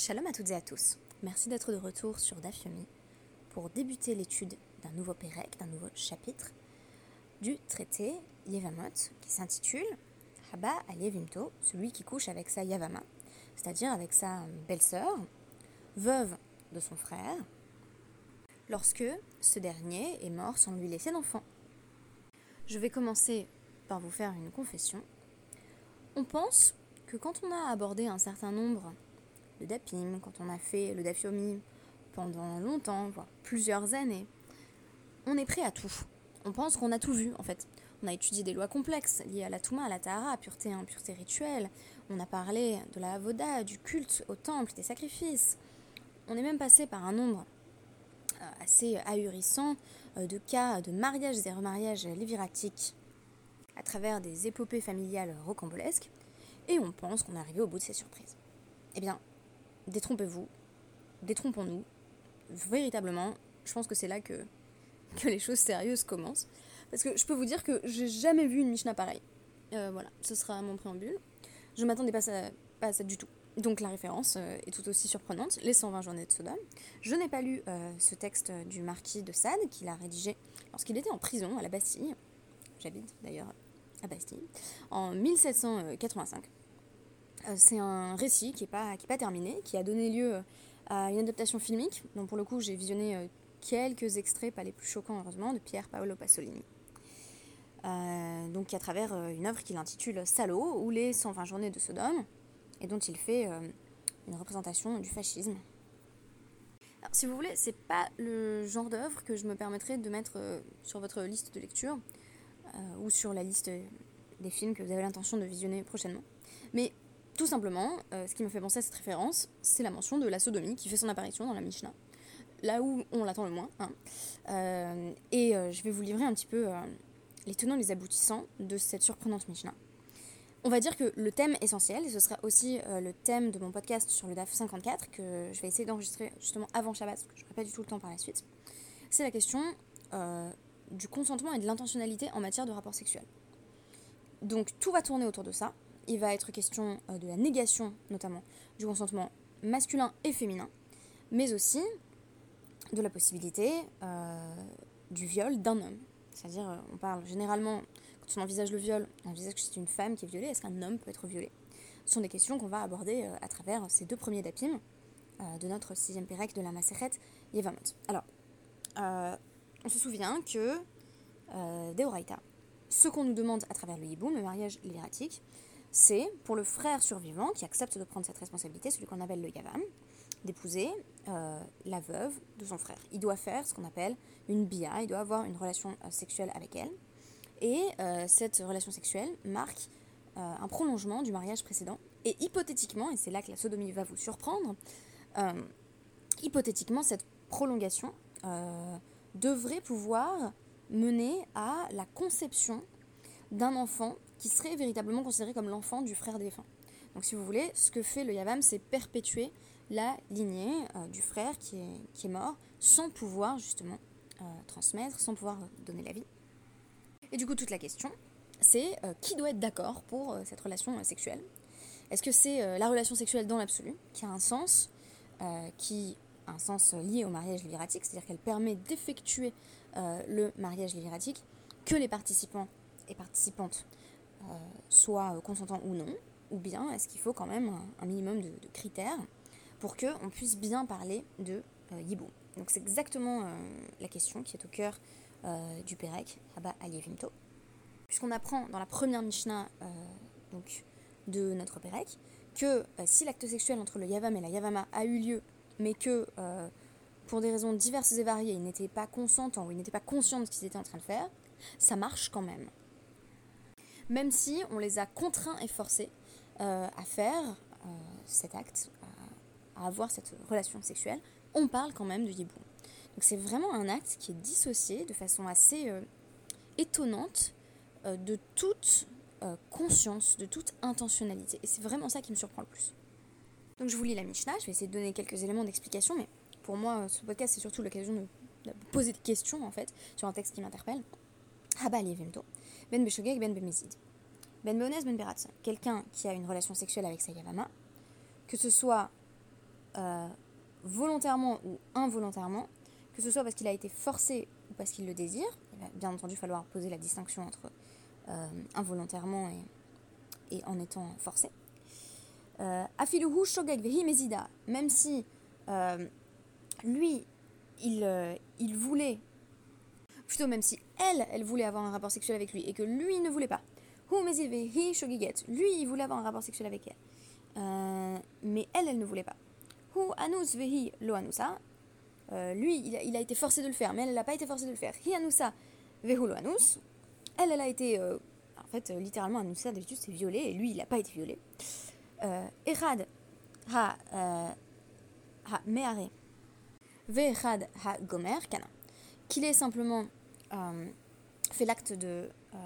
Shalom à toutes et à tous. Merci d'être de retour sur Dafyomi pour débuter l'étude d'un nouveau Pérec, d'un nouveau chapitre du traité Yevamot qui s'intitule Haba al Yevimto, celui qui couche avec sa Yavama, c'est-à-dire avec sa belle-sœur, veuve de son frère, lorsque ce dernier est mort sans lui laisser d'enfant. Je vais commencer par vous faire une confession. On pense que quand on a abordé un certain nombre de dapim, quand on a fait le dafiomi pendant longtemps, voire plusieurs années, on est prêt à tout. On pense qu'on a tout vu en fait. On a étudié des lois complexes liées à la Touma, à la Tahara, pureté, impureté rituelle. On a parlé de la Avoda, du culte au temple, des sacrifices. On est même passé par un nombre euh, assez ahurissant euh, de cas de mariages et remariages léviratiques à travers des épopées familiales rocambolesques et on pense qu'on est arrivé au bout de ces surprises. Eh bien, détrompez-vous, détrompons-nous. Véritablement, je pense que c'est là que, les choses sérieuses commencent. Parce que je peux vous dire que j'ai jamais vu une Mishnah pareille. Euh, voilà, ce sera mon préambule. Je m'attendais pas, pas à ça du tout. Donc la référence euh, est tout aussi surprenante, les 120 journées de Sodome. Je n'ai pas lu euh, ce texte du marquis de Sade qu'il a rédigé lorsqu'il était en prison à la Bastille. J'habite d'ailleurs à Bastille, en 1785. Euh, c'est un récit qui n'est pas, terminé, qui a donné lieu euh, à une adaptation filmique, dont pour le coup j'ai visionné euh, quelques extraits, pas les plus choquants heureusement, de Pierre Paolo Pasolini. donc à travers une œuvre qu'il intitule Salo ou les 120 journées de Sodome, et dont il fait une représentation du fascisme. Alors, si vous voulez, c'est pas le genre d'œuvre que je me permettrais de mettre sur votre liste de lecture ou sur la liste des films que vous avez l'intention de visionner prochainement. Tout simplement, euh, ce qui me fait penser à cette référence, c'est la mention de la sodomie qui fait son apparition dans la Mishnah, là où on l'attend le moins. Hein. Euh, et euh, je vais vous livrer un petit peu les tenants et les aboutissants de cette surprenante Mishnah. On va dire que le thème essentiel, et ce sera aussi le thème de mon podcast sur le DAF 54, que je vais essayer d'enregistrer justement avant Shabbat, parce que je n'aurai pas du tout le temps par la suite, c'est la question du consentement et de l'intentionnalité en matière de rapport sexuel. Donc tout va tourner autour de ça, il va être question euh, de la négation, notamment, du consentement masculin et féminin, mais aussi de la possibilité euh, du viol d'un homme. C'est-à-dire, euh, on parle généralement, quand on envisage le viol, on envisage que c'est une femme qui est violée, est-ce qu'un homme peut être violé? Ce sont des questions qu'on va aborder à travers ces deux premiers dapim de notre sixième pérec de la Maseret Yevamot. Alors, on se souvient que, euh, ce qu'on nous demande à travers le hiboum, le mariage lératique, c'est pour le frère survivant qui accepte de prendre cette responsabilité, celui qu'on appelle le yavam, d'épouser euh, la veuve de son frère. Il doit faire ce qu'on appelle une bia, il doit avoir une relation euh, sexuelle avec elle. Et euh, cette relation sexuelle marque un prolongement du mariage précédent. Et hypothétiquement, et c'est là que la sodomie va vous surprendre, hypothétiquement, cette prolongation devrait pouvoir mener à la conception d'un enfant qui serait véritablement considéré comme l'enfant du frère défunt. Donc si vous voulez, ce que fait le Yavam, c'est perpétuer la lignée euh, du frère qui est, qui est, mort sans pouvoir justement euh, transmettre, sans pouvoir donner la vie. Et du coup, toute la question, c'est euh, qui doit être d'accord pour cette relation sexuelle? Est-ce que c'est la relation sexuelle dans l'absolu, qui a un sens, qui a un sens lié au mariage léviratique, c'est-à-dire qu'elle permet d'effectuer le mariage léviratique que les participants et participantes euh, soit consentants ou non, ou bien est-ce qu'il faut quand même un, minimum de, critères pour qu'on puisse bien parler de euh, Yibou. Donc c'est exactement euh, la question qui est au cœur du Pérec, Rabba Alievimto. Puisqu'on apprend dans la première Mishnah donc, de notre Pérec que si l'acte sexuel entre le Yavam et la Yavama a eu lieu, mais que pour des raisons diverses et variées, ils n'étaient pas consentants ou ils n'étaient pas conscients de ce qu'ils étaient en train de faire, ça marche quand même même si on les a contraints et forcés euh, à faire euh, cet acte, à, avoir cette relation sexuelle, on parle quand même de yibou. Donc c'est vraiment un acte qui est dissocié de façon assez euh, étonnante de toute conscience, de toute intentionnalité. Et c'est vraiment ça qui me surprend le plus. Donc je vous lis la Mishnah, je vais essayer de donner quelques éléments d'explication, mais pour moi, ce podcast, c'est surtout l'occasion de, poser des questions, en fait, sur un texte qui m'interpelle. Haba Ben Beshogeg Ben Bemezid. Ben Beonez Ben Beratson. Quelqu'un qui a une relation sexuelle avec sa Yavama, que ce soit volontairement ou involontairement, que ce soit parce qu'il a été forcé ou parce qu'il le désire, il va bien entendu falloir poser la distinction entre involontairement et, en étant forcé. Afiluhu shogeg vehi mezida, même si lui, il voulait plutôt même si elle, elle voulait avoir un rapport sexuel avec lui et que lui ne voulait pas. Lui, il voulait avoir un rapport sexuel avec elle. Euh, mais elle, elle ne voulait pas. vehi lo. Euh, lui, il a, été forcé de le faire, mais elle n'a pas été forcée de le faire. Elle, elle a été. Euh, en fait, littéralement, anusa, d'habitude, c'est violé, et lui, il n'a pas été violé. Echad ha, ha meare. Vechad ha gomer kana. Qu'il est simplement fait l'acte de euh,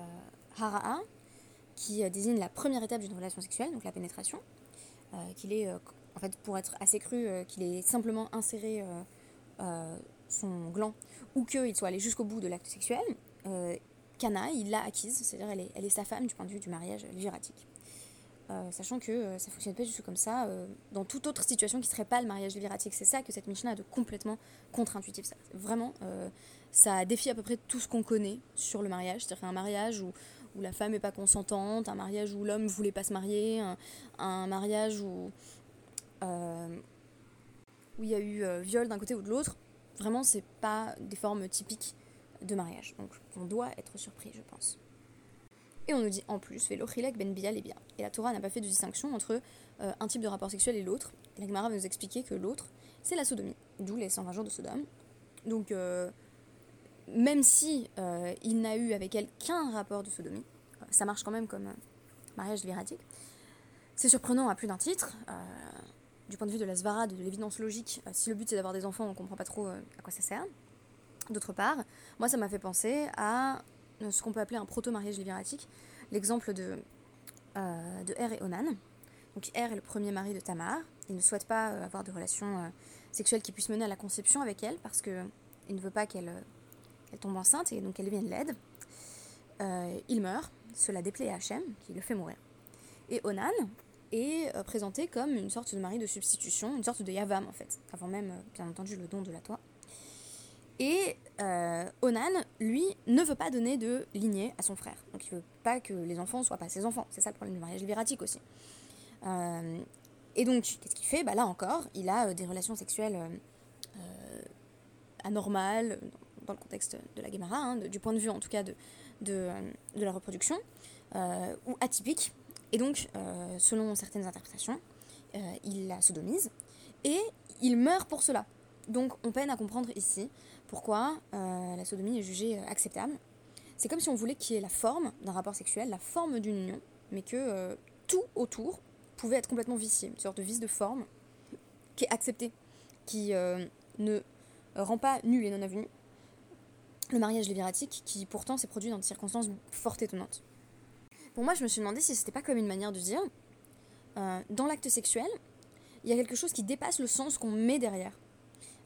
hara'a, qui euh, désigne la première étape d'une relation sexuelle, donc la pénétration, qu'il est, en fait, pour être assez cru, qu'il ait simplement inséré son gland ou qu'il soit allé jusqu'au bout de l'acte sexuel, Kana, il l'a acquise, c'est-à-dire elle est, elle est sa femme du point de vue du mariage léviratique. sachant que ça fonctionne pas du tout comme ça dans toute autre situation qui serait pas le mariage léviratique. C'est ça que cette Mishnah a de complètement contre-intuitif. Vraiment, ça défie à peu près tout ce qu'on connaît sur le mariage. C'est-à-dire un mariage où, la femme n'est pas consentante, un mariage où l'homme ne voulait pas se marier, un, mariage où, euh, où il y a eu euh, viol d'un côté ou de l'autre. Vraiment, c'est pas des formes typiques de mariage. Donc on doit être surpris, je pense. Et on nous dit en plus, Vélo ben bial est bien. Et la Torah n'a pas fait de distinction entre euh, un type de rapport sexuel et l'autre. La Gemara va nous expliquer que l'autre, c'est la sodomie, d'où les 120 jours de Sodome. Donc même si euh, il n'a eu avec elle qu'un rapport de sodomie, euh, ça marche quand même comme mariage léviratique. C'est surprenant à plus d'un titre. Euh, du point de vue de la svara, de l'évidence logique, si le but c'est d'avoir des enfants, on comprend pas trop à quoi ça sert. D'autre part, moi ça m'a fait penser à ce qu'on peut appeler un proto-mariage léviratique, l'exemple de, de Er et Onan. Donc Er est le premier mari de Tamar, il ne souhaite pas avoir de relations sexuelles qui puissent mener à la conception avec elle parce qu'il ne veut pas qu'elle elle tombe enceinte et donc elle devient laide. Euh, il meurt, cela déplaît à Hachem, qui le fait mourir. Et Onan est euh, présenté comme une sorte de mari de substitution, une sorte de Yavam en fait, avant même, euh, bien entendu, le don de la toi. Et Onan, lui, ne veut pas donner de lignée à son frère. Donc il veut pas que les enfants soient pas ses enfants. C'est ça le problème du mariage libératique aussi. et donc, qu'est-ce qu'il fait? Bah, Là encore, il a des relations sexuelles anormales, dans le contexte de la Gemara, hein, du point de vue en tout cas de, de, la reproduction, euh, ou atypique. Et donc, euh, selon certaines interprétations, euh, il la sodomise et il meurt pour cela. Donc, on peine à comprendre ici pourquoi la sodomie est jugée acceptable. C'est comme si on voulait qu'il y ait la forme d'un rapport sexuel, la forme d'une union, mais que tout autour pouvait être complètement vicié, une sorte de vice de forme qui est accepté, qui ne rend pas nul et non avenu, le mariage léviratique qui pourtant s'est produit dans des circonstances fort étonnantes. Pour moi, je me suis demandé si c'était pas comme une manière de dire, euh, dans l'acte sexuel, il y a quelque chose qui dépasse le sens qu'on met derrière.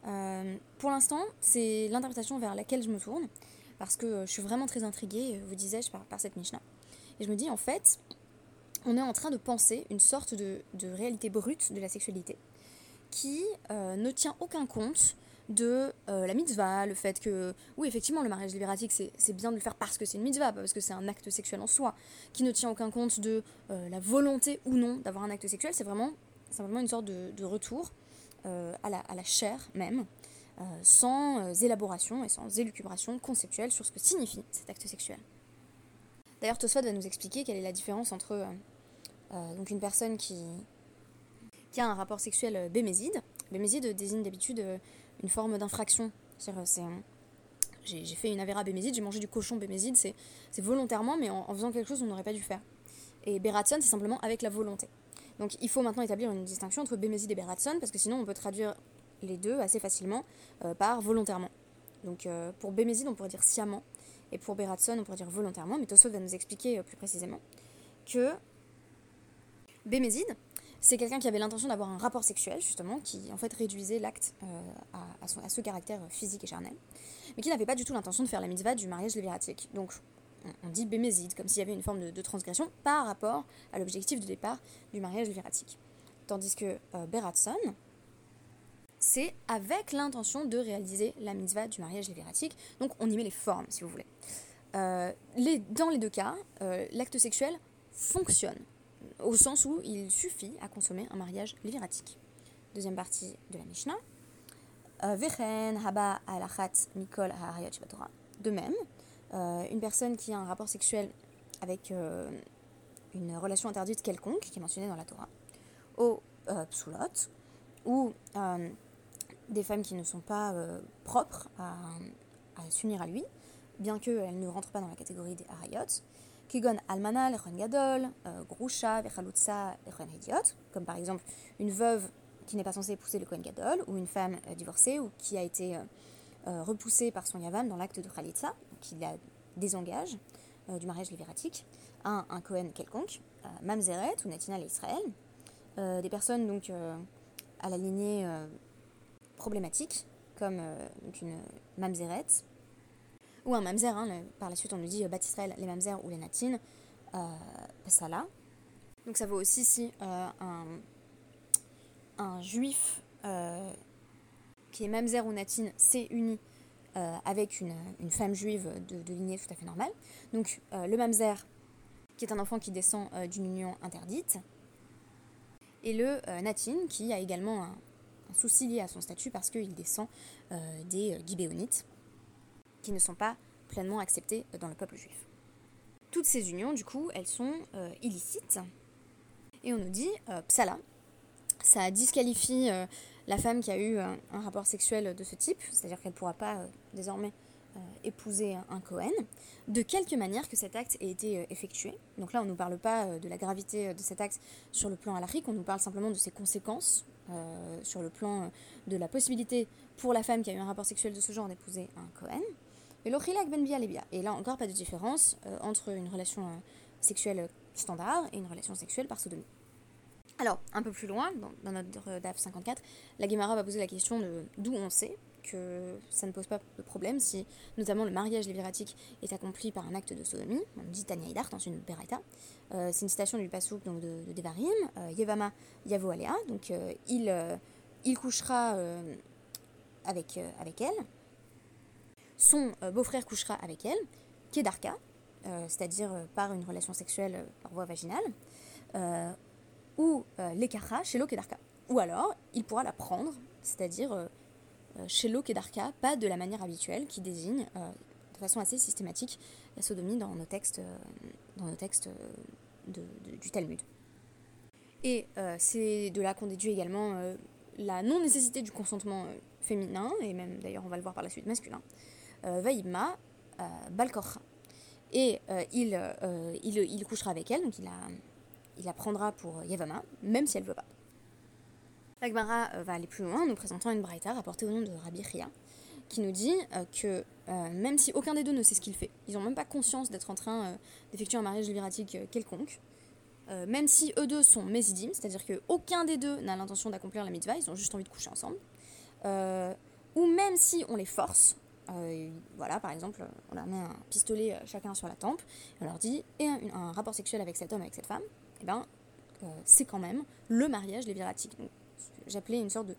Euh, pour l'instant, c'est l'interprétation vers laquelle je me tourne, parce que je suis vraiment très intriguée, vous disais-je, par, cette Mishnah. Et je me dis, en fait, on est en train de penser une sorte de, réalité brute de la sexualité, qui euh, ne tient aucun compte de euh, la mitzvah, le fait que, oui, effectivement, le mariage libératique, c'est bien de le faire parce que c'est une mitzvah, pas parce que c'est un acte sexuel en soi, qui ne tient aucun compte de euh, la volonté ou non d'avoir un acte sexuel, c'est vraiment simplement une sorte de, retour euh, à, la, à, la, chair même, sans élaboration et sans élucubration conceptuelle sur ce que signifie cet acte sexuel. D'ailleurs, Tosfot va nous expliquer quelle est la différence entre donc une personne qui, qui a un rapport sexuel béméside. Béméside désigne d'habitude une forme d'infraction. C'est, j'ai, fait une avéra bémézide, j'ai mangé du cochon bémézide, c'est, volontairement, mais en, faisant quelque chose qu'on n'aurait pas dû faire. Et Beratson, c'est simplement avec la volonté. Donc il faut maintenant établir une distinction entre bémézide et Beratson, parce que sinon on peut traduire les deux assez facilement euh, par volontairement. Donc euh, pour bémézide, on pourrait dire sciemment, et pour Beratson, on pourrait dire volontairement, mais Tosot va nous expliquer euh, plus précisément que bémézide, c'est quelqu'un qui avait l'intention d'avoir un rapport sexuel, justement, qui en fait réduisait l'acte euh, à, ce caractère physique et charnel, mais qui n'avait pas du tout l'intention de faire la mitzvah du mariage léviratique. Donc on, dit bémézide, comme s'il y avait une forme de, transgression par rapport à l'objectif de départ du mariage léviratique. Tandis que euh, Beratson, c'est avec l'intention de réaliser la mitzvah du mariage léviratique. Donc on y met les formes, si vous voulez. Euh, dans les deux cas, euh, l'acte sexuel fonctionne, au sens où il suffit à consommer un mariage léviratique. Deuxième partie de la Mishnah. Euh, haba mikol De même, une personne qui a un rapport sexuel avec une relation interdite quelconque, qui est mentionnée dans la Torah, au psulot, ou des femmes qui ne sont pas euh, propres à, s'unir à lui, bien qu'elles ne rentrent pas dans la catégorie des harayot. Kigon almana, lechen gadol, euh, grusha, vechalutza, lechen hediot, comme par exemple une veuve qui n'est pas censée épouser le Kohen Gadol, ou une femme euh, divorcée, ou qui a été repoussée par son yavam dans l'acte de Khalitsa, qui la désengage du mariage léviratique, à un, Kohen quelconque, Mamzeret ou Natina l'Israël, des personnes donc à la lignée problématiques, comme euh, une mamzeret, ou un mamzer, hein, par la suite on nous dit euh, les mamzers ou les natines, euh, là. Donc ça vaut aussi si euh, un, juif qui est mamzer ou natine s'est uni avec une, une, femme juive de, lignée tout à fait normale. Donc le mamzer, qui est un enfant qui descend d'une union interdite, et le natine, qui a également un, un souci lié à son statut parce qu'il descend des Gibéonites, ne sont pas pleinement acceptés dans le peuple juif. Toutes ces unions, du coup, elles sont euh, illicites. Et on nous dit, psala, ça disqualifie la femme qui a eu un, rapport sexuel de ce type, c'est-à-dire qu'elle ne pourra pas désormais épouser un Cohen, de quelque manière que cet acte ait été effectué. Donc là, on ne nous parle pas de la gravité de cet acte sur le plan alarique, on nous parle simplement de ses conséquences euh, sur le plan de la possibilité pour la femme qui a eu un rapport sexuel de ce genre d'épouser un Cohen. Et ben Et là encore, pas de différence euh, entre une relation euh, sexuelle standard et une relation sexuelle par sodomie. Alors, un peu plus loin, dans, notre DAF 54, la Guémara va poser la question de d'où on sait que ça ne pose pas de problème si, notamment, le mariage léviratique est accompli par un acte de sodomie. On dit Tanya dans une Beraita. Euh, c'est une citation du Passouk donc de, de Devarim. Euh, Yevama Yavo Alea. Donc, euh, il, il couchera avec, avec elle. Son beau-frère couchera avec elle. Kedarka, c'est-à-dire par une relation sexuelle par voie vaginale. ou l'Ekara chez Kedarka. Ou alors, il pourra la prendre, c'est-à-dire chez Kedarka, pas de la manière habituelle qui désigne de façon assez systématique la sodomie dans nos textes, euh, dans nos textes euh, du Talmud. Et euh, c'est de là qu'on déduit également la non-nécessité du consentement féminin, et même d'ailleurs on va le voir par la suite masculin, Vaïma Balkorcha. Et il, il, il, couchera avec elle, donc il la, il prendra pour Yavama, même si elle ne veut pas. L'Agmara va aller plus loin en nous présentant une braïta rapportée au nom de Rabbi Ria, qui nous dit euh, que euh, même si aucun des deux ne sait ce qu'il fait, ils n'ont même pas conscience d'être en train euh, d'effectuer un mariage libératique quelconque, même si eux deux sont mésidim, c'est-à-dire qu'aucun des deux n'a l'intention d'accomplir la mitzvah, ils ont juste envie de coucher ensemble, ou même si on les force, voilà, par exemple, on leur met un pistolet chacun sur la tempe, on leur dit, et un, rapport sexuel avec cet homme, avec cette femme, et eh ben, c'est quand même le mariage léviratique. J'appelais une sorte de,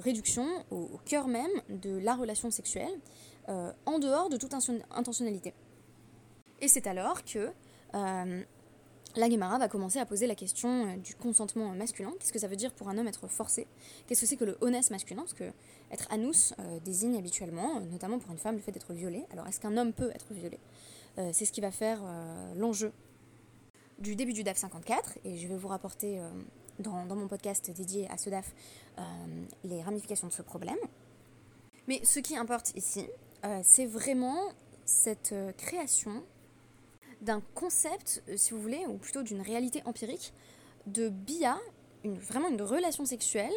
réduction au, cœur même de la relation sexuelle, euh, en dehors de toute intentionnalité. Et c'est alors que euh, la Guémara va commencer à poser la question euh, du consentement masculin. Qu'est-ce que ça veut dire pour un homme être forcé? Qu'est-ce que c'est que le honnête masculin? Parce que être anus désigne habituellement, notamment pour une femme, le fait d'être violée. Alors est-ce qu'un homme peut être violé? C'est ce qui va faire l'enjeu du début du DAF 54, et je vais vous rapporter dans, mon podcast dédié à ce DAF euh, les ramifications de ce problème. Mais ce qui importe ici, euh, c'est vraiment cette euh, création d'un concept, si vous voulez, ou plutôt d'une réalité empirique, de bia, vraiment une relation sexuelle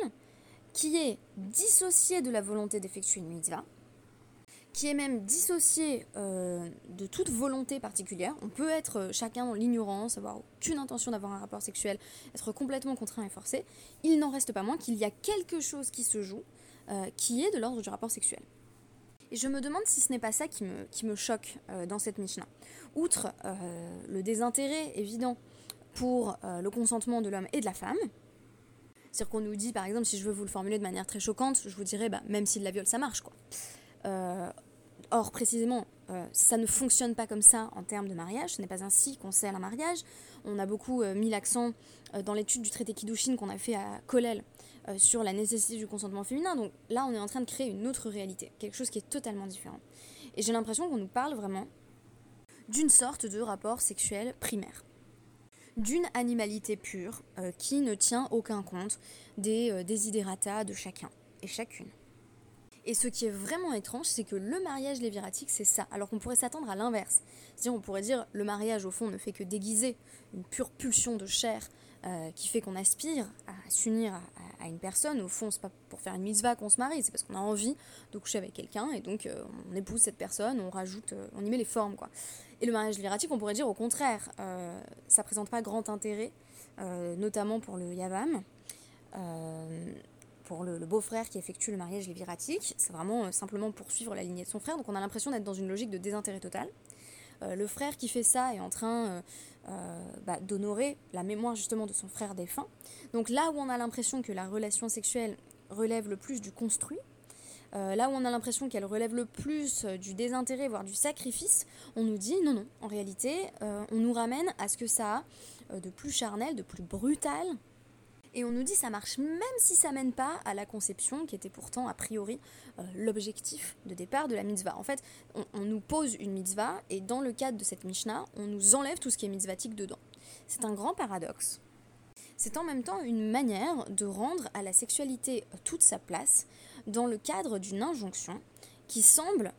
qui est dissociée de la volonté d'effectuer une mitzvah, qui est même dissocié euh, de toute volonté particulière. On peut être euh, chacun dans l'ignorance, avoir aucune intention d'avoir un rapport sexuel, être complètement contraint et forcé. Il n'en reste pas moins qu'il y a quelque chose qui se joue, euh, qui est de l'ordre du rapport sexuel. Et je me demande si ce n'est pas ça qui me, qui me choque dans cette Mishnah. Outre le désintérêt évident pour le consentement de l'homme et de la femme, C'est-à-dire qu'on nous dit, par exemple, si je veux vous le formuler de manière très choquante, je vous dirais, bah, même s'il la viole, ça marche, quoi. Euh, or, précisément, euh, ça ne fonctionne pas comme ça en termes de mariage, ce n'est pas ainsi qu'on sert un mariage. On a beaucoup euh, mis l'accent dans l'étude du traité Kidushin qu'on a fait à Colel sur la nécessité du consentement féminin. Donc là, on est en train de créer une autre réalité, quelque chose qui est totalement différent. Et j'ai l'impression qu'on nous parle vraiment d'une sorte de rapport sexuel primaire d'une animalité pure euh, qui ne tient aucun compte des euh, desiderata de chacun et chacune. Et ce qui est vraiment étrange, c'est que le mariage léviratique, c'est ça, alors qu'on pourrait s'attendre à l'inverse. C'est-à-dire, on pourrait dire, le mariage, au fond, ne fait que déguiser une pure pulsion de chair euh, qui fait qu'on aspire à s'unir à, une personne. Au fond, c'est pas pour faire une mitzvah qu'on se marie, c'est parce qu'on a envie de coucher avec quelqu'un, et donc on épouse cette personne, on rajoute, on y met les formes, quoi. Et le mariage léviratique, on pourrait dire au contraire, euh, ça présente pas grand intérêt, euh, notamment pour le Yavam, euh, pour le, beau-frère qui effectue le mariage léviratique. C'est vraiment euh, simplement pour suivre la lignée de son frère, donc on a l'impression d'être dans une logique de désintérêt total. le frère qui fait ça est en train bah, d'honorer la mémoire justement de son frère défunt. Donc là où on a l'impression que la relation sexuelle relève le plus du construit, euh, là où on a l'impression qu'elle relève le plus euh, du désintérêt, voire du sacrifice, on nous dit non, non, en réalité, euh, on nous ramène à ce que ça a de plus charnel, de plus brutal. Et on nous dit ça marche même si ça mène pas à la conception, qui était pourtant a priori l'objectif de départ de la mitzvah. En fait, on, nous pose une mitzvah et dans le cadre de cette Mishnah, on nous enlève tout ce qui est mitzvatique dedans. C'est un grand paradoxe. C'est en même temps une manière de rendre à la sexualité toute sa place, dans le cadre d'une injonction qui semble,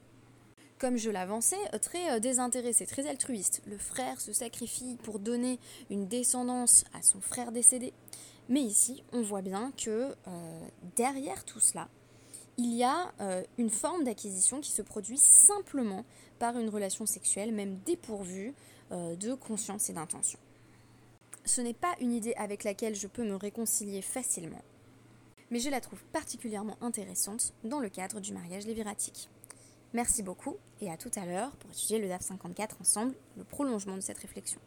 comme je l'avançais, très euh, désintéressée, très altruiste. Le frère se sacrifie pour donner une descendance à son frère décédé. Mais ici, on voit bien que euh, derrière tout cela, il y a euh, une forme d'acquisition qui se produit simplement par une relation sexuelle, même dépourvue de conscience et d'intention. Ce n'est pas une idée avec laquelle je peux me réconcilier facilement, mais je la trouve particulièrement intéressante dans le cadre du mariage léviratique. Merci beaucoup et à tout à l'heure pour étudier le DAF 54 ensemble, le prolongement de cette réflexion.